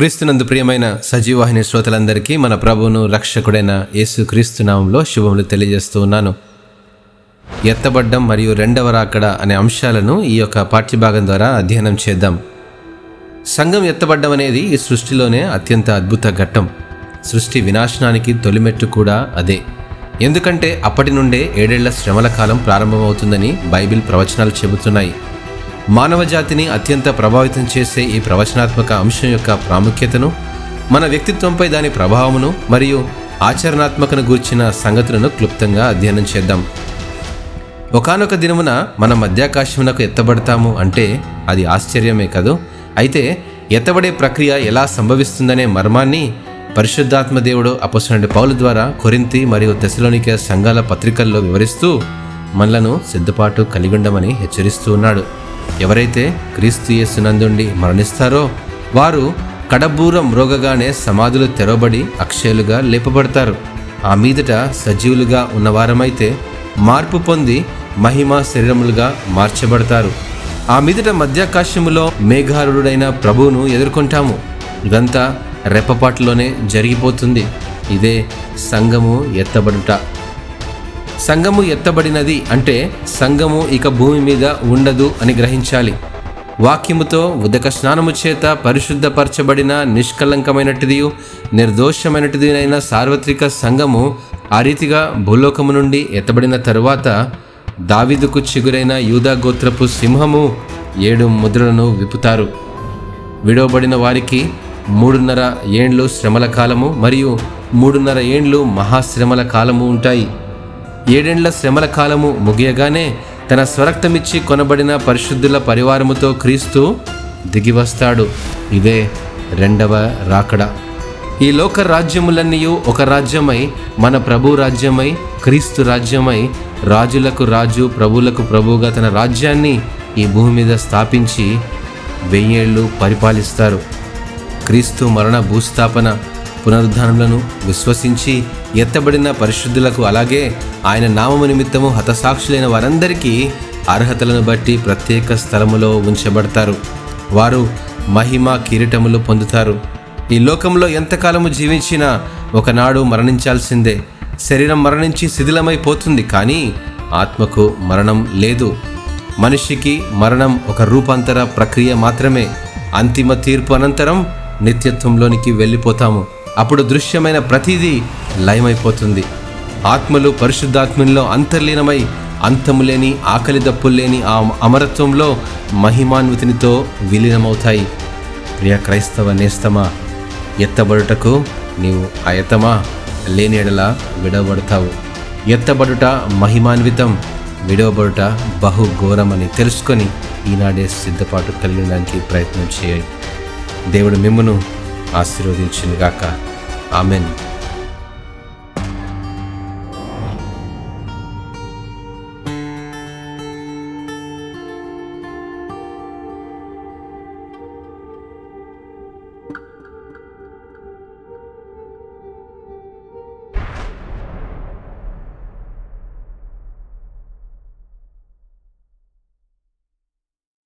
క్రీస్తునందు ప్రియమైన సజీవాహిని శ్రోతలందరికీ మన ప్రభువును రక్షకుడైన యేసు క్రీస్తు నామంలో శుభములు తెలియజేస్తూ ఉన్నాను. ఎత్తబడ్డం మరియు రెండవ రాకడ అనే అంశాలను ఈ యొక్క పాఠ్యభాగం ద్వారా అధ్యయనం చేద్దాం. సంఘం ఎత్తబడ్డం అనేది ఈ సృష్టిలోనే అత్యంత అద్భుత ఘట్టం. సృష్టి వినాశనానికి తొలిమెట్టు కూడా అదే. ఎందుకంటే అప్పటి నుండే ఏడేళ్ళ శ్రమల కాలం ప్రారంభమవుతుందని బైబిల్ ప్రవచనాలు చెబుతున్నాయి. మానవ జాతిని అత్యంత ప్రభావితం చేసే ఈ ప్రవచనాత్మక అంశం యొక్క ప్రాముఖ్యతను మన వ్యక్తిత్వంపై దాని ప్రభావమును మరియు ఆచరణాత్మకను గూర్చిన సంగతులను క్లుప్తంగా అధ్యయనం చేద్దాం. ఒకానొక దినమున మన మధ్యాకాశమునకు ఎత్తబడతాము అంటే అది ఆశ్చర్యమే కదూ? అయితే ఎత్తబడే ప్రక్రియ ఎలా సంభవిస్తుందనే మర్మాన్ని పరిశుద్ధాత్మ దేవుడు అపసనుడి పౌలు ద్వారా కొరింతి మరియు దశలోనిక సంఘాల పత్రికల్లో వివరిస్తూ మనలను సిద్ధపాటు కలిగి ఉండమని హెచ్చరిస్తూ ఉన్నాడు. ఎవరైతే క్రీస్తు యేసునందుండి మరణిస్తారో వారు కడబూర రోగగానే సమాధులు తెరవబడి అక్షయులుగా లేపబడతారు. ఆ మీదట సజీవులుగా ఉన్నవారమైతే మార్పు పొంది మహిమ శరీరములుగా మార్చబడతారు. ఆ మీదట మధ్యాకాశములో మేఘారుడైన ప్రభువును ఎదుర్కొంటాము. ఇదంతా రెప్పపాటులోనే జరిగిపోతుంది. ఇదే సంఘము ఎత్తబడుట. సంఘము ఎత్తబడినది అంటే సంఘము ఇక భూమి మీద ఉండదు అని గ్రహించాలి. వాక్యముతో ఉదక స్నానము చేత పరిశుద్ధపరచబడిన నిష్కలంకమైనటిదియు నిర్దోషమైనటిదినైన సార్వత్రిక సంఘము ఆ రీతిగా భూలోకము నుండి ఎత్తబడిన తరువాత దావిదుకు చిగురైన యూదా గోత్రపు సింహము ఏడు ముద్రలను విప్పుతారు. విడవబడిన వారికి మూడున్నర ఏండ్లు శ్రమల కాలము మరియు మూడున్నర ఏండ్లు మహాశ్రమల కాలము ఉంటాయి. ఏడేండ్ల శ్రమల కాలము ముగియగానే తన స్వరక్తమిచ్చి కొనబడిన పరిశుద్ధుల పరివారముతో క్రీస్తు దిగివస్తాడు. ఇదే రెండవ రాకడ. ఈ లోక రాజ్యములన్నీ ఒక రాజ్యమై మన ప్రభు రాజ్యమై క్రీస్తు రాజ్యమై రాజులకు రాజు ప్రభులకు ప్రభువుగా తన రాజ్యాన్ని ఈ భూమి మీద స్థాపించి వెయ్యేళ్ళు పరిపాలిస్తారు. క్రీస్తు మరణ భూస్థాపన పునరుద్ధానములను విశ్వసించి ఎత్తబడిన పరిశుద్ధులకు అలాగే ఆయన నామము నిమిత్తము హతసాక్షులైన వారందరికీ అర్హతలను బట్టి ప్రత్యేక స్థలములో ఉంచబడతారు. వారు మహిమ కిరీటములు పొందుతారు. ఈ లోకంలో ఎంతకాలము జీవించినా ఒకనాడు మరణించాల్సిందే. శరీరం మరణించి శిథిలమైపోతుంది కానీ ఆత్మకు మరణం లేదు. మనిషికి మరణం ఒక రూపాంతర ప్రక్రియ మాత్రమే. అంతిమ తీర్పు అనంతరం నిత్యత్వంలోనికి వెళ్ళిపోతాము. అప్పుడు దృశ్యమైన ప్రతిదీ లయమైపోతుంది. ఆత్మలు పరిశుద్ధాత్మల్లో అంతర్లీనమై అంతము లేని ఆకలి దప్పులు లేని ఆ అమరత్వంలో మహిమాన్వితినితో విలీనమవుతాయి. ప్రియ క్రైస్తవ నేస్తమా ఎత్తబడుటకు నీవు అయతమా లేని విడవబడతావు. ఎత్తబడుట మహిమాన్వితం విడవబడుట బహు ఘోరమని తెలుసుకొని ఈనాడే సిద్ధపాటు కలిగడానికి ప్రయత్నం చేయండి దేవుడు మిమ్మను ఆశీర్వదించునుగాక. 아멘.